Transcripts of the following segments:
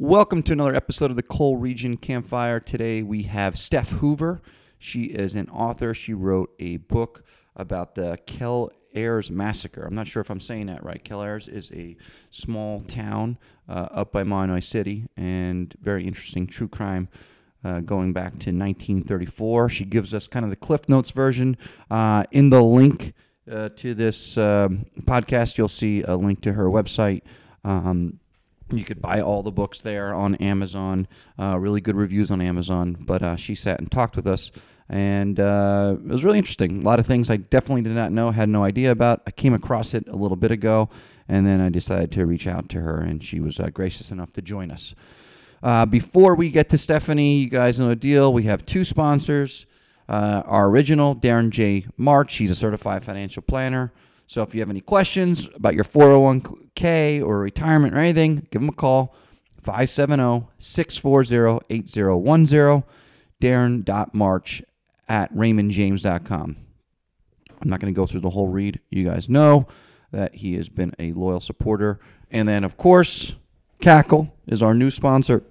Welcome to another episode of the Coal Region Campfire. Today we have Steph Hoover. She is an author. She wrote a book about the Kel Ayers Massacre. I'm not sure if I'm saying that right. Kelayres is a small town uh, up by Mahanoy City and very interesting true crime uh, going back to 1934. She gives us kind of the Cliff Notes version. Uh, in the link uh, to this um, podcast, you'll see a link to her website. Um, you could buy all the books there on Amazon. Uh, really good reviews on Amazon. But uh, she sat and talked with us, and uh, it was really interesting. A lot of things I definitely did not know, had no idea about. I came across it a little bit ago, and then I decided to reach out to her, and she was uh, gracious enough to join us. Uh, before we get to Stephanie, you guys know the deal. We have two sponsors. Uh, our original, Darren J. March, he's a certified financial planner. So if you have any questions about your 401k or retirement or anything, give them a call 570 640 8010. Darren.march at raymondjames.com. I'm not going to go through the whole read. You guys know that he has been a loyal supporter. And then, of course, Cackle is our new sponsor.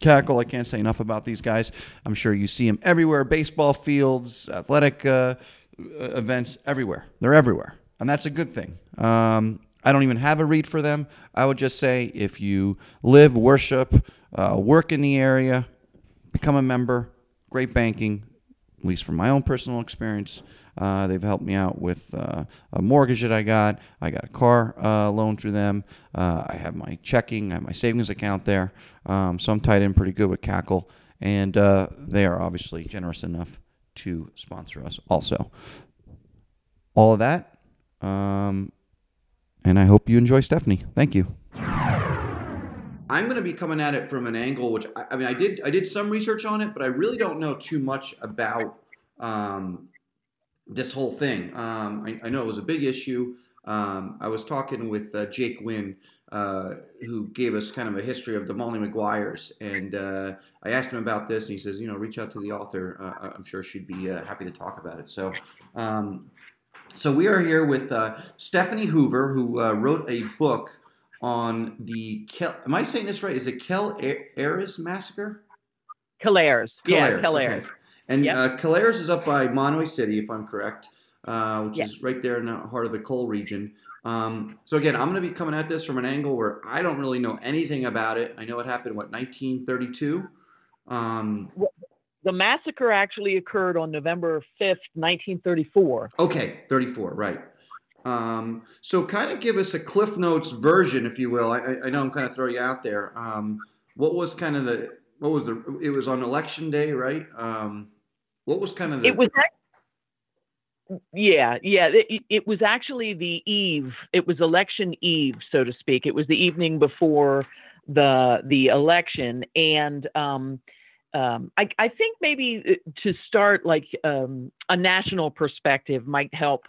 Cackle, I can't say enough about these guys. I'm sure you see them everywhere baseball fields, athletic uh, events, everywhere. They're everywhere and that's a good thing. Um, I don't even have a read for them. I would just say if you live, worship, uh, work in the area, become a member. Great banking, at least from my own personal experience. Uh, they've helped me out with uh, a mortgage that I got. I got a car uh, loan through them. Uh, I have my checking, I have my savings account there. Um, so I'm tied in pretty good with Cackle. And uh, they are obviously generous enough to sponsor us also. All of that um, and I hope you enjoy Stephanie. Thank you. I'm going to be coming at it from an angle, which I, I, mean, I did I did some research on it, but I really don't know too much about um, this whole thing. Um, I, I, know it was a big issue. Um, I was talking with uh, Jake Wynn, uh, who gave us kind of a history of the Molly Maguires, and uh, I asked him about this, and he says, you know, reach out to the author. Uh, I'm sure she'd be uh, happy to talk about it. So. Um, so we are here with uh, Stephanie Hoover, who uh, wrote a book on the Kel. Am I saying this right? Is it Kel Ayers massacre? Kelayres. Yeah, Kelayres. Okay. And yep. uh, is up by Mahanoy City, if I'm correct, uh, which yep. is right there in the heart of the coal region. Um, so again, I'm going to be coming at this from an angle where I don't really know anything about it. I know it happened what 1932. Um, the massacre actually occurred on November 5th, 1934. Okay, 34, right. Um, so, kind of give us a Cliff Notes version, if you will. I, I know I'm kind of throwing you out there. Um, what was kind of the what was the? It was on election day, right? Um, what was kind of the? It was. Yeah, yeah. It, it was actually the eve. It was election eve, so to speak. It was the evening before the the election, and um, um, I, I, think maybe uh, to start like um, a national perspective might help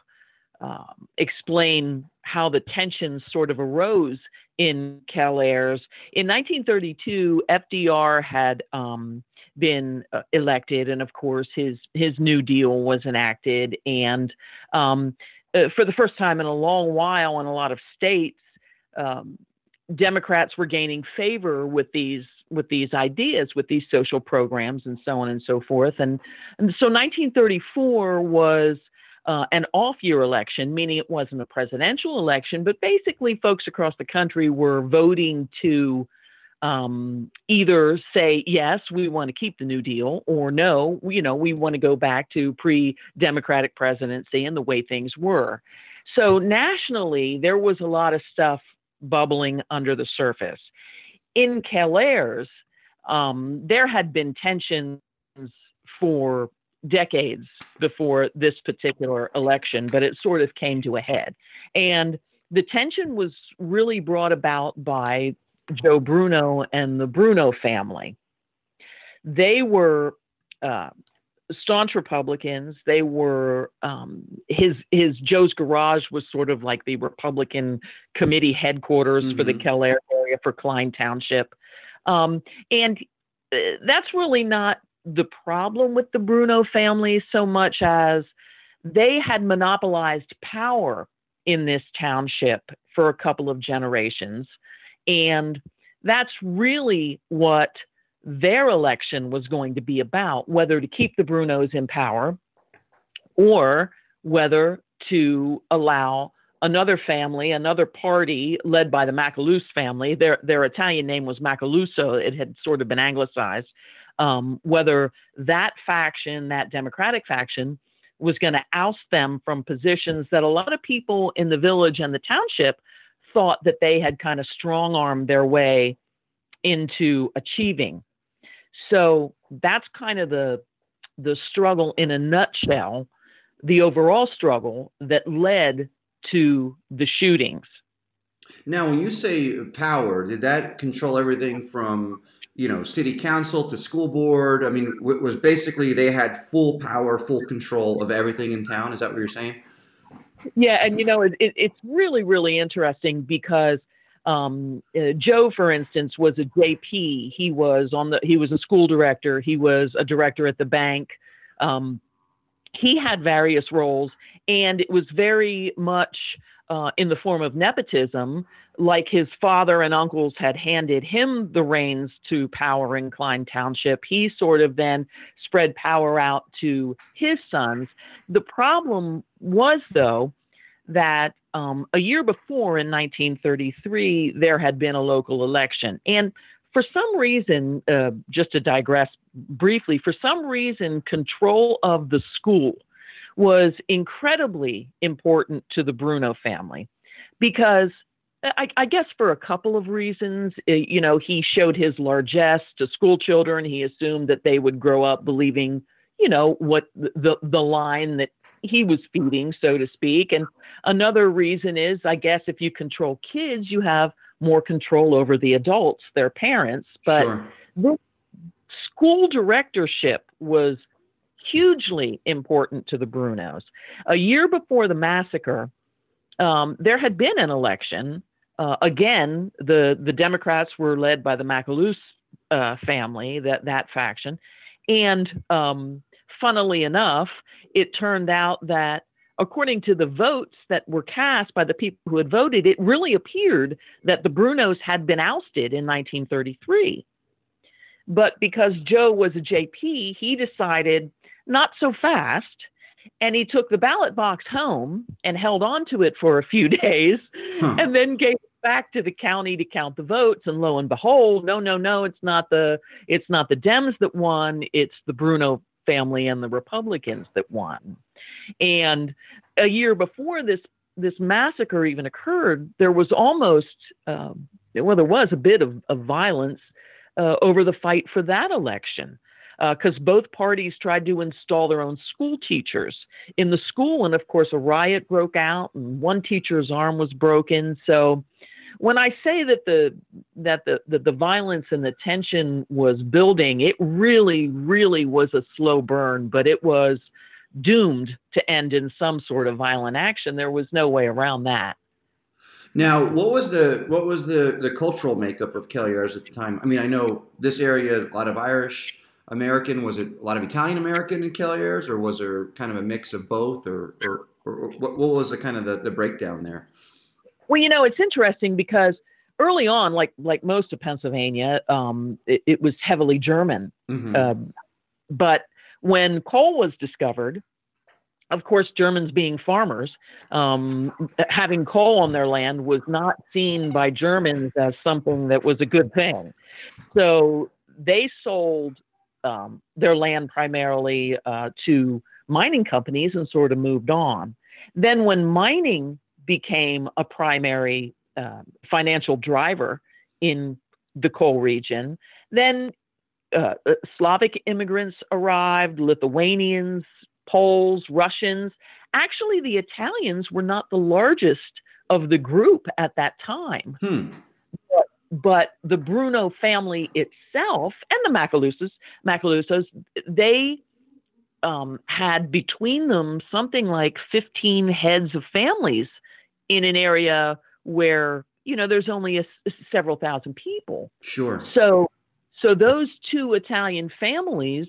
um, explain how the tensions sort of arose in Kelayres. In 1932, FDR had um, been uh, elected, and of course, his his New Deal was enacted. And um, uh, for the first time in a long while, in a lot of states, um, Democrats were gaining favor with these with these ideas, with these social programs, and so on and so forth. And, and so 1934 was uh, an off year election, meaning it wasn't a presidential election, but basically folks across the country were voting to um, either say, yes, we want to keep the New Deal, or no, you know, we want to go back to pre Democratic presidency and the way things were. So nationally, there was a lot of stuff bubbling under the surface in Ayers, um, there had been tensions for decades before this particular election, but it sort of came to a head. And the tension was really brought about by Joe Bruno and the Bruno family. They were uh, staunch Republicans. They were um, his his Joe's Garage was sort of like the Republican committee headquarters mm-hmm. for the mm-hmm. Area for Kline Township, um, and uh, that's really not the problem with the Bruno family so much as they had monopolized power in this township for a couple of generations, and that's really what their election was going to be about whether to keep the Brunos in power or whether to allow another family, another party led by the Macaluso family. Their their Italian name was Macaluso. It had sort of been anglicized. Um, whether that faction, that Democratic faction, was going to oust them from positions that a lot of people in the village and the township thought that they had kind of strong armed their way into achieving. So that's kind of the the struggle in a nutshell, the overall struggle that led to the shootings. Now, when you say power, did that control everything from you know city council to school board? I mean, it was basically they had full power, full control of everything in town. Is that what you're saying? Yeah, and you know, it, it, it's really, really interesting because um, uh, Joe, for instance, was a JP. He was on the. He was a school director. He was a director at the bank. Um, he had various roles, and it was very much uh, in the form of nepotism, like his father and uncles had handed him the reins to power in Kline Township. He sort of then spread power out to his sons. The problem was, though, that um, a year before in 1933, there had been a local election. And for some reason, uh, just to digress briefly, for some reason, control of the school was incredibly important to the Bruno family because I, I, guess for a couple of reasons. Uh, you know, he showed his largesse to school children. He assumed that they would grow up believing, you know, what the the line that he was feeding, so to speak. And another reason is, I guess, if you control kids, you have more control over the adults, their parents. But sure. this school directorship was hugely important to the Brunos. A year before the massacre, um, there had been an election. Uh, again, the the Democrats were led by the Macaluso uh, family, that that faction, and um, funnily enough, it turned out that according to the votes that were cast by the people who had voted, it really appeared that the Brunos had been ousted in 1933. But because Joe was a JP, he decided not so fast. And he took the ballot box home and held on to it for a few days huh. and then gave it back to the county to count the votes. And lo and behold, no, no, no, it's not the it's not the Dems that won, it's the Bruno family and the Republicans that won. And a year before this this massacre even occurred, there was almost um, well, there was a bit of, of violence uh, over the fight for that election because uh, both parties tried to install their own school teachers in the school, and of course, a riot broke out, and one teacher's arm was broken. So when I say that the that the, the, the violence and the tension was building, it really, really was a slow burn, but it was doomed to end in some sort of violent action. There was no way around that. Now, what was the what was the the cultural makeup of Kelayres at the time? I mean, I know this area a lot of Irish American. Was it a lot of Italian American in Kelayres, or was there kind of a mix of both, or or, or what, what was the kind of the, the breakdown there? Well, you know, it's interesting because early on, like like most of Pennsylvania, um, it, it, was heavily German. Mm-hmm. Uh, but when coal was discovered, of course, Germans being farmers, um, having coal on their land was not seen by Germans as something that was a good thing. So they sold um, their land primarily uh, to mining companies and sort of moved on. Then, when mining became a primary uh, financial driver in the coal region. Then uh, uh, Slavic immigrants arrived, Lithuanians, Poles, Russians. Actually, the Italians were not the largest of the group at that time. Hmm. But, the Bruno family itself and the Macalusos, Macalusos they um, had between them something like 15 heads of families in an area where you know there's only a, a several thousand people. Sure. So so those two Italian families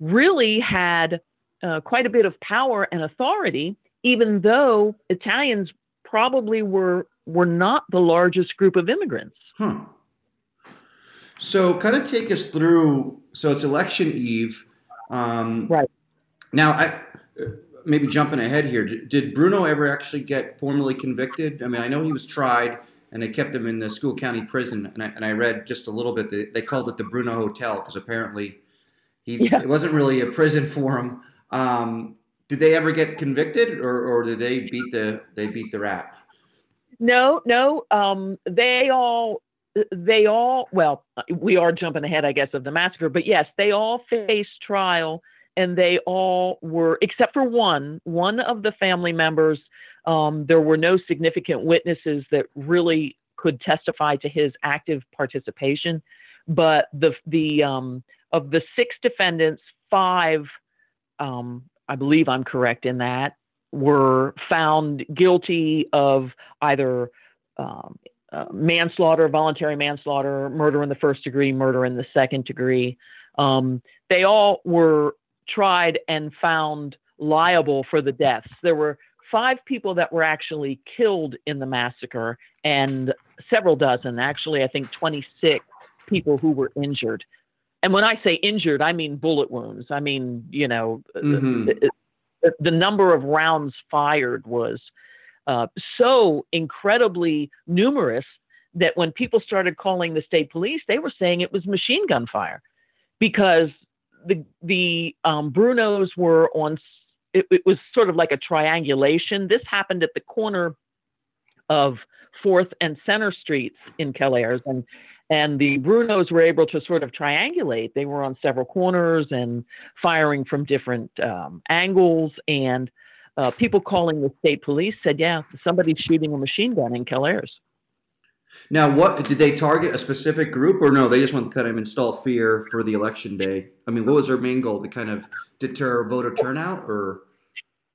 really had uh, quite a bit of power and authority, even though Italians probably were were not the largest group of immigrants. Huh. So, kind of take us through. So, it's election eve. Um, right. Now, I maybe jumping ahead here. Did Bruno ever actually get formally convicted? I mean, I know he was tried and they kept him in the Schuylkill County Prison. And I, and I read just a little bit. They, they called it the Bruno Hotel because apparently he yeah. it wasn't really a prison for him. Um, did they ever get convicted, or, or did they beat the they beat the rap? No, no. Um, they all they all well, we are jumping ahead, I guess, of the massacre, but yes, they all faced trial, and they all were, except for one, one of the family members. Um, there were no significant witnesses that really could testify to his active participation, but the the um, of the six defendants, five, um, I believe I'm correct in that, were found guilty of either um, uh, manslaughter, voluntary manslaughter, murder in the first degree, murder in the second degree. Um, they all were tried and found liable for the deaths. There were five people that were actually killed in the massacre, and several dozen, actually, I think 26 people who were injured. And when I say injured, I mean bullet wounds. I mean, you know, mm-hmm. the, the, the, number of rounds fired was uh, so incredibly numerous that when people started calling the state police, they were saying it was machine gun fire because the the um, Brunos were on. It, it was sort of like a triangulation. This happened at the corner of Fourth and Center Streets in Kelayres, and and the Brunos were able to sort of triangulate. They were on several corners and firing from different um, angles. And uh, people calling the state police said, "Yeah, somebody's shooting a machine gun in Kelayres." Now, what did they target a specific group, or no? They just wanted to kind of install fear for the election day. I mean, what was their main goal? To kind of deter voter turnout, or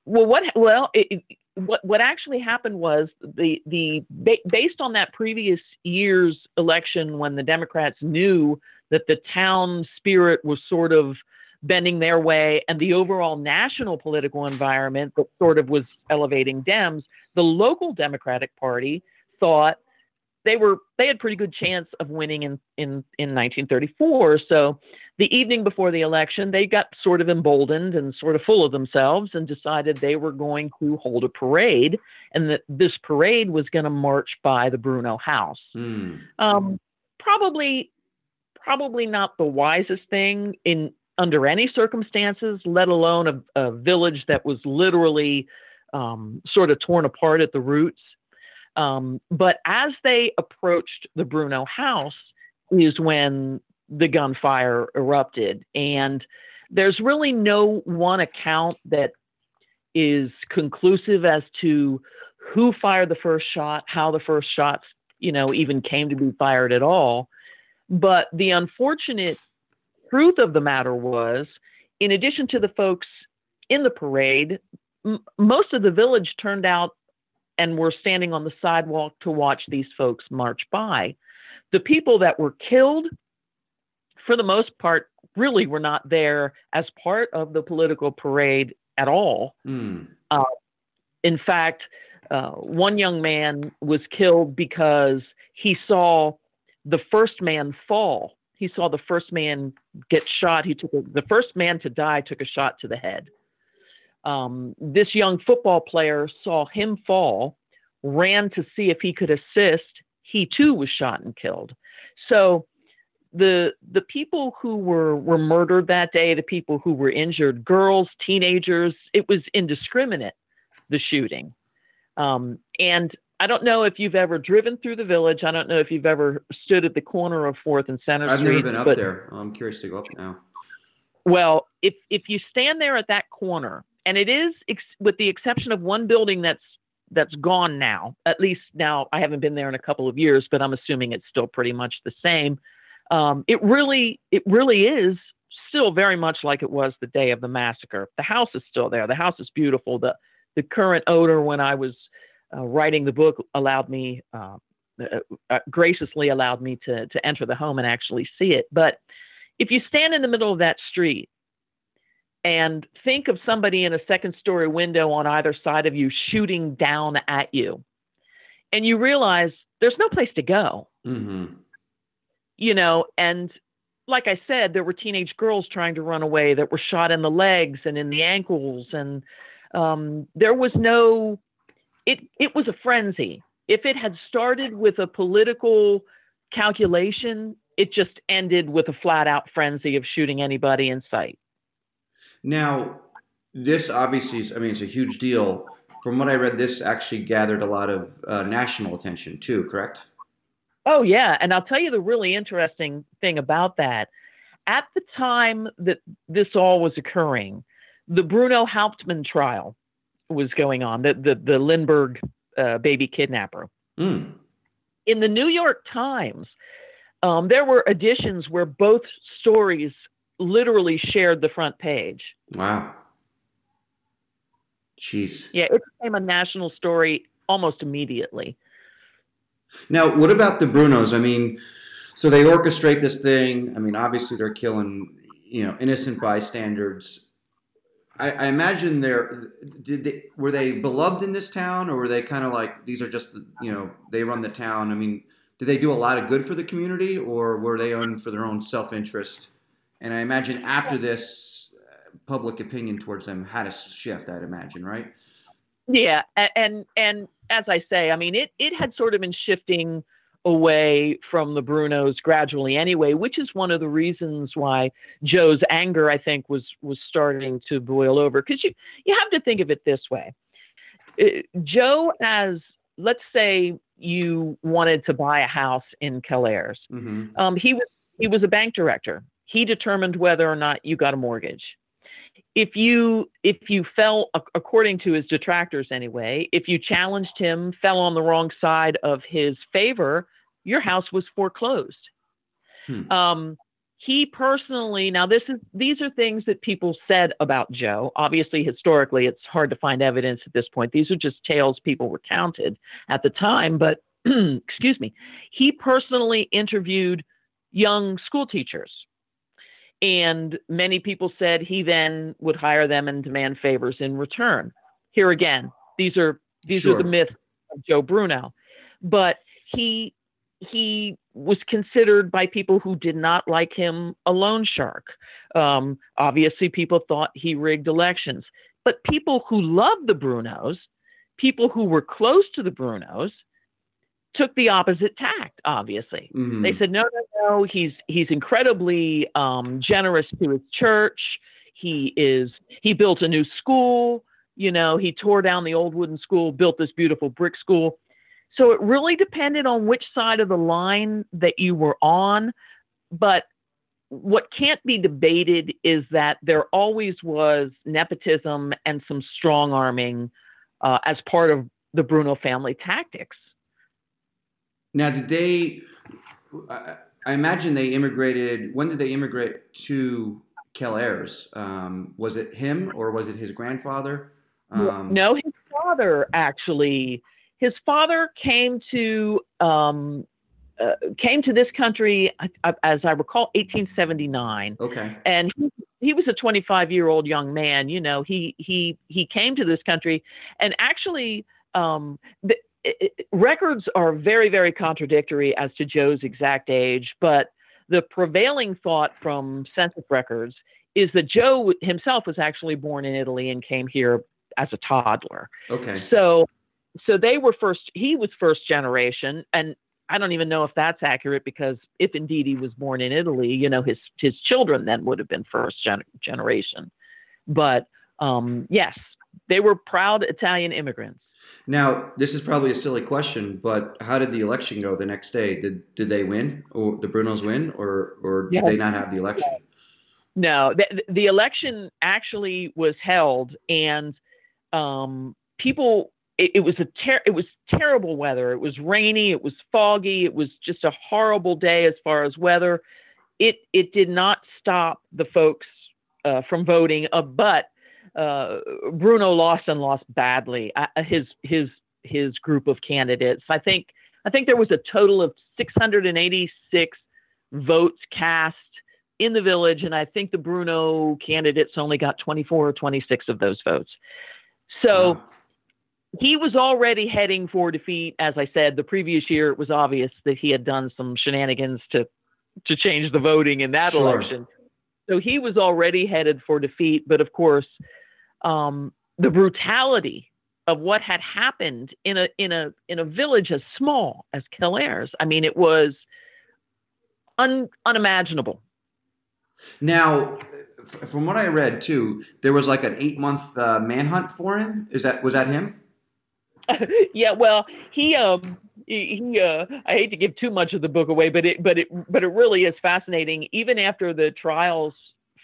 well, what? Well, it, what what actually happened was the the based on that previous year's election when the Democrats knew that the town spirit was sort of bending their way and the overall national political environment that sort of was elevating Dems, the local Democratic Party thought they were they had pretty good chance of winning in in in 1934. So the evening before the election, they got sort of emboldened and sort of full of themselves and decided they were going to hold a parade and that this parade was going to march by the Bruno house. Mm. Um, probably, probably not the wisest thing in under any circumstances, let alone a, a village that was literally um, sort of torn apart at the roots. Um, but as they approached the Bruno house, is when the gunfire erupted. And there's really no one account that is conclusive as to who fired the first shot, how the first shots, you know, even came to be fired at all. But the unfortunate truth of the matter was, in addition to the folks in the parade, m- most of the village turned out and were standing on the sidewalk to watch these folks march by. The people that were killed for the most part, really were not there as part of the political parade at all. Mm. Uh, in fact, uh, one young man was killed because he saw the first man fall. He saw the first man get shot. He took a, the first man to die took a shot to the head. Um, this young football player saw him fall, ran to see if he could assist. He too was shot and killed. So the the people who were were murdered that day, the people who were injured, girls, teenagers, it was indiscriminate the shooting. Um, and I don't know if you've ever driven through the village. I don't know if you've ever stood at the corner of Fourth and Center I've Street. I've never been up there. I'm curious to go up now. Well, if if you stand there at that corner, and it is ex- with the exception of one building that's that's gone now. At least now, I haven't been there in a couple of years, but I'm assuming it's still pretty much the same um, it really it really is still very much like it was the day of the massacre. The house is still there. The house is beautiful. The the current owner, when I was uh, writing the book, allowed me uh, uh, uh, graciously allowed me to to enter the home and actually see it. But if you stand in the middle of that street and think of somebody in a second story window on either side of you shooting down at you, and you realize there's no place to go. Mm-hmm you know, and like I said, there were teenage girls trying to run away that were shot in the legs and in the ankles, and um, there was no. It it was a frenzy. If it had started with a political calculation, it just ended with a flat out frenzy of shooting anybody in sight. Now, this obviously is, I mean, it's a huge deal. From what I read, this actually gathered a lot of uh, national attention too, correct? Oh, yeah. And I'll tell you the really interesting thing about that. At the time that this all was occurring, the Bruno Hauptmann trial was going on, the, the, the Lindbergh uh, baby kidnapper. Mm. In the New York Times, um, there were editions where both stories literally shared the front page. Wow. Jeez. Yeah, it became a national story almost immediately. Now, what about the Brunos? I mean, so they orchestrate this thing. I mean, obviously they're killing, you know, innocent bystanders. I, I imagine they're did they were they beloved in this town, or were they kind of like these are just the, you know they run the town? I mean, did they do a lot of good for the community, or were they on for their own self interest? And I imagine after this, public opinion towards them had to shift. I'd imagine, right? Yeah, and and as I say, I mean, it it had sort of been shifting away from the Brunos gradually anyway, which is one of the reasons why Joe's anger, I think, was was starting to boil over. Because you you have to think of it this way: uh, Joe, as let's say you wanted to buy a house in Kelayres, Mm-hmm. um, he was he was a bank director. He determined whether or not you got a mortgage if you if you fell according to his detractors anyway if you challenged him fell on the wrong side of his favor your house was foreclosed. Hmm. um, he personally now this is these are things that people said about joe. Obviously historically it's hard to find evidence at this point. These are just tales people recounted at the time but excuse me. He personally interviewed young school teachers and many people said he then would hire them and demand favors in return. Here again, these are these Sure. are the myths of Joe Bruno, but he he was considered by people who did not like him a loan shark. Um, obviously, people thought he rigged elections, but people who loved the Brunos, people who were close to the Brunos, took the opposite tact. Obviously, Mhm. they said, no, no, no. He's he's incredibly um, generous to his church. He is he built a new school. You know, he tore down the old wooden school, built this beautiful brick school. So it really depended on which side of the line that you were on. But what can't be debated is that there always was nepotism and some strong arming uh, as part of the Bruno family tactics. Now, did they? I I imagine they immigrated. When did they immigrate to Kelayres? Um, was it him or was it his grandfather? Um, no, his father actually. His father came to um, uh, came to this country, as I recall, 1879, Okay. and he, he was a 25 year old young man. You know, he he he came to this country, and actually, um, the, it, it- records are very very contradictory as to Joe's exact age, but the prevailing thought from census records is that Joe himself was actually born in Italy and came here as a toddler. Okay. So, so they were first. He was first generation, and I don't even know if that's accurate because if indeed he was born in Italy, you know, his his children then would have been first gen- generation. But um, yes, they were proud Italian immigrants. Now, this is probably a silly question, but how did the election go the next day? Did did they win, or the Brunos win, or or did they not have the election? No, the, the election actually was held, and um, people. It, it was a ter- it was terrible weather. It was rainy. It was foggy. It was just a horrible day as far as weather. It it did not stop the folks uh, from voting, uh, but uh, Bruno lost and lost badly. Uh, his his his group of candidates. I think I think there was a total of 686 votes cast in the village, and I think the Bruno candidates only got 24 or 26 of those votes. So Wow. he was already heading for defeat. As I said, the previous year it was obvious that he had done some shenanigans to to change the voting in that Sure. election. So he was already headed for defeat. But of course, um, the brutality of what had happened in a in a in a village as small as Kelayres, I mean, it was un, unimaginable. Now, from what I read too, there was like an eight month uh, manhunt for him. Is that was that him? yeah, well, he um he, he uh I hate to give too much of the book away, but it but it but it really is fascinating. Even after the trials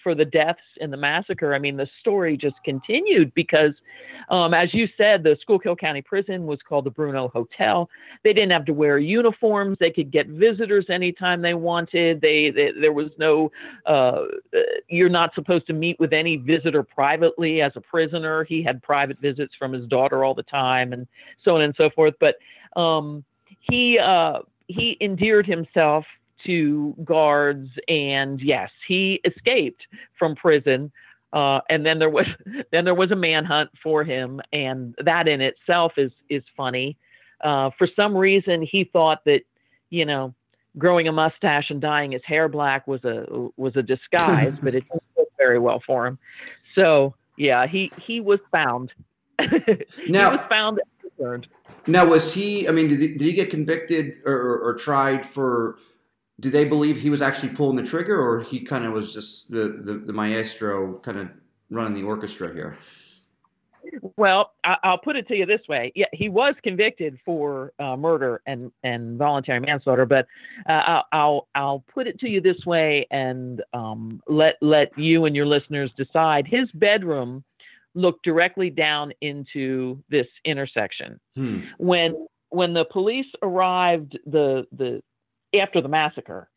for the deaths in the massacre, I mean, the story just continued because, um, as you said, the Schuylkill County Prison was called the Bruno Hotel. They didn't have to wear uniforms. They could get visitors anytime they wanted. They, they there was no uh, you're not supposed to meet with any visitor privately as a prisoner. He had private visits from his daughter all the time, and so on and so forth. But um, he uh, he endeared himself to guards, and yes, he escaped from prison. Uh, and then there was then there was a manhunt for him, and that in itself is is funny. Uh, for some reason, he thought that you know growing a mustache and dyeing his hair black was a was a disguise, but it didn't work very well for him. So yeah, he he was found. Now- he was found. Now, was he? I mean, did he, did he get convicted or, or tried for? Do they believe he was actually pulling the trigger, or he kind of was just the, the, the maestro, kind of running the orchestra here? Well, I, I'll put it to you this way: yeah, he was convicted for uh, murder and and voluntary manslaughter, but uh, I'll, I'll I'll put it to you this way, and um, let let you and your listeners decide. His bedroom looked directly down into this intersection. Hmm. when when the police arrived the the after the massacre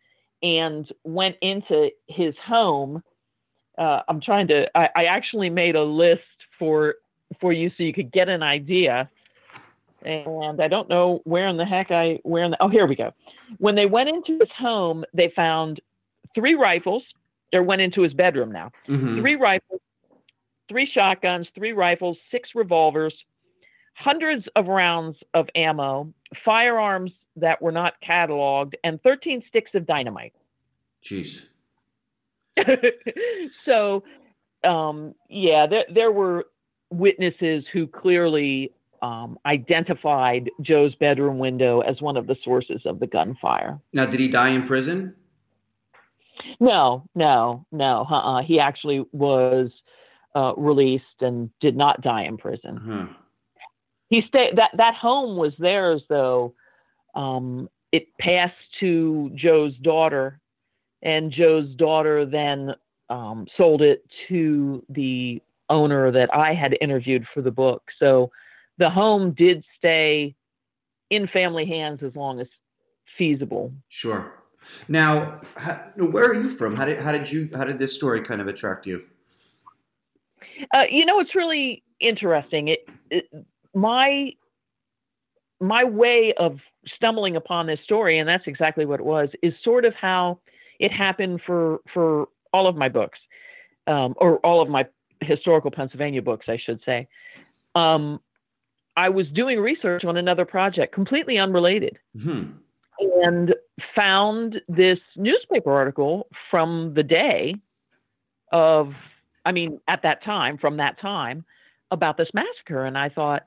and went into his home uh, i'm trying to I, I actually made a list for for you so you could get an idea. And i don't know where in the heck i where in the oh here we go. When they went into his home they found three rifles. Or went into his bedroom now. Mhm. three rifles, three shotguns, three rifles, six revolvers, hundreds of rounds of ammo, firearms that were not cataloged, and 13 sticks of dynamite. Jeez. so, um, yeah, there, there were witnesses who clearly um, identified Joe's bedroom window as one of the sources of the gunfire. Now, did he die in prison? No, no, no. Uh-uh. He actually was uh, released and did not die in prison. Huh. He stayed. That that home was theirs, though. Um, it passed to Joe's daughter, and Joe's daughter then um, sold it to the owner that I had interviewed for the book. So the home did stay in family hands as long as feasible. Sure. Now, how, where are you from? How did how did you how did this story kind of attract you? Uh, you know, it's really interesting. It, it my my way of stumbling upon this story, and that's exactly what it was, is sort of how it happened for for all of my books, um, or all of my historical Pennsylvania books, I should say. Um, I was doing research on another project, completely unrelated, Hmm. and found this newspaper article from the day of, I mean, at that time, from that time, about this massacre, and I thought,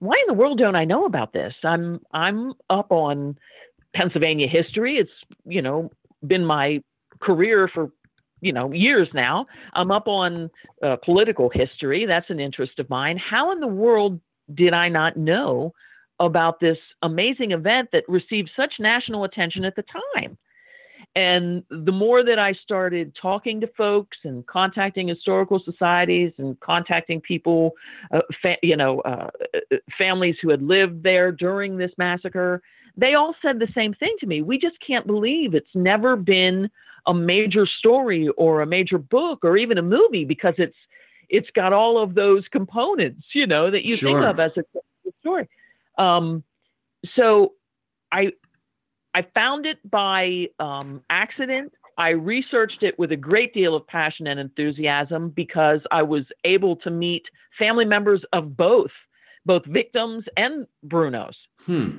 why in the world don't I know about this? I'm I'm up on Pennsylvania history. It's you know been my career for you know years now. I'm up on uh, political history. That's an interest of mine. How in the world did I not know about this amazing event that received such national attention at the time? And the more that I started talking to folks and contacting historical societies and contacting people, uh, fa- you know, uh, uh, families who had lived there during this massacre, they all said the same thing to me. We just can't believe it's never been a major story or a major book or even a movie because it's it's got all of those components, you know, that you think of as a story. Um, so I I found it by um, accident. I researched it with a great deal of passion and enthusiasm because I was able to meet family members of both, both victims and Bruno's. Hmm.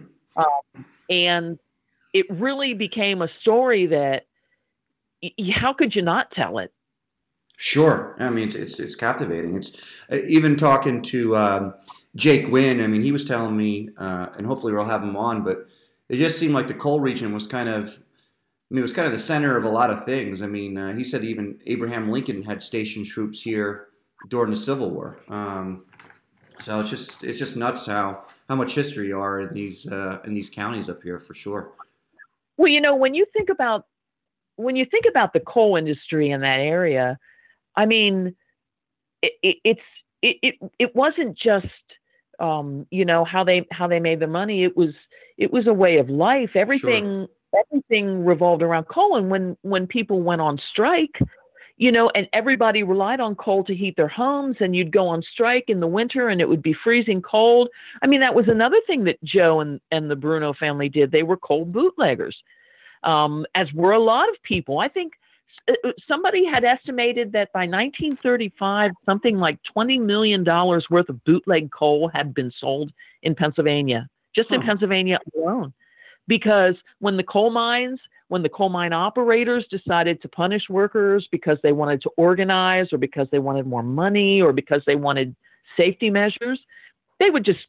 And it really became a story that y- how could you not tell it? Sure. I mean, it's it's, it's captivating. It's uh, even talking to um, Jake Wynn. I mean, he was telling me, uh, and hopefully we'll have him on. But it just seemed like the coal region was kind of, I mean, it was kind of the center of a lot of things. I mean, uh, he said even Abraham Lincoln had stationed troops here during the Civil War. Um, so it's just it's just nuts how how much history are in these uh, in these counties up here for sure. Well, you know, when you think about when you think about the coal industry in that area, I mean, it, it, it's it, it it wasn't just um, you know how they how they made the money. It was it was a way of life. Everything sure. everything revolved around coal. And when when people went on strike, you know, and everybody relied on coal to heat their homes, and you'd go on strike in the winter, and it would be freezing cold. I mean, that was another thing that Joe and and the Bruno family did. They were coal bootleggers, um, as were a lot of people. I think uh, uh, somebody had estimated that by 1935, something like 20 million dollars worth of bootleg coal had been sold in Pennsylvania, just huh. in Pennsylvania alone, because when the coal mines when the coal mine operators decided to punish workers because they wanted to organize or because they wanted more money or because they wanted safety measures, they would just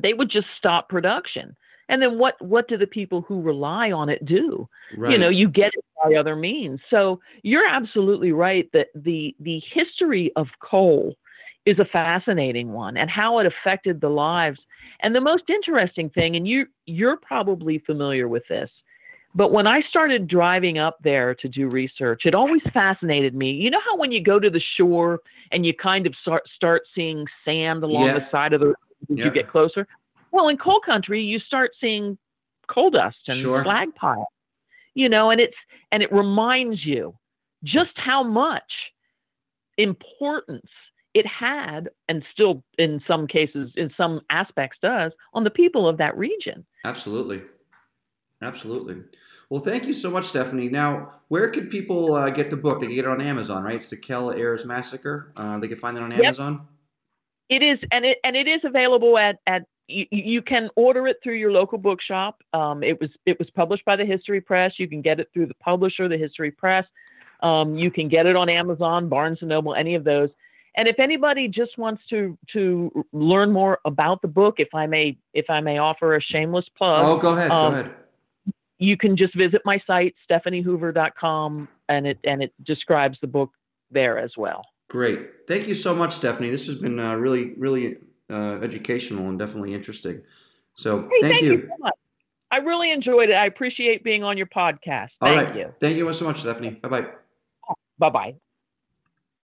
they would just stop production. And then what what do the people who rely on it do? Right. You know, you get it by other means. So you're absolutely right that the the history of coal is a fascinating one and how it affected the lives. And the most interesting thing, and you you're probably familiar with this, but when I started driving up there to do research, it always fascinated me. You know how when you go to the shore and you kind of start, start seeing sand along yeah. the side of the as yeah. you get closer? Well, in coal country, you start seeing coal dust and sure. slag pile. You know, and it's and it reminds you just how much importance it had and still in some cases in some aspects does on the people of that region. Absolutely. Absolutely. Well, thank you so much, Stephanie. Now, where can people uh, get the book? They can get it on Amazon, right? It's the Kelayres Massacre. Uh, they can find it on Amazon. Yep. It is, and it and it is available at at. You, you can order it through your local bookshop. Um, it was it was published by the History Press. You can get it through the publisher, the History Press. Um, you can get it on Amazon, Barnes and Noble, any of those. And if anybody just wants to to learn more about the book, if I may if I may offer a shameless plug. Oh, go ahead. Um, go ahead. you can just visit my site stephaniehoover.com and it and it describes the book there as well. Great. Thank you so much stephanie. This has been uh, really really uh, educational and definitely interesting. So hey, thank, thank, you, you so i really enjoyed it. I appreciate being on your podcast. Thank you. Thank you so much stephanie. Bye-bye. Bye-bye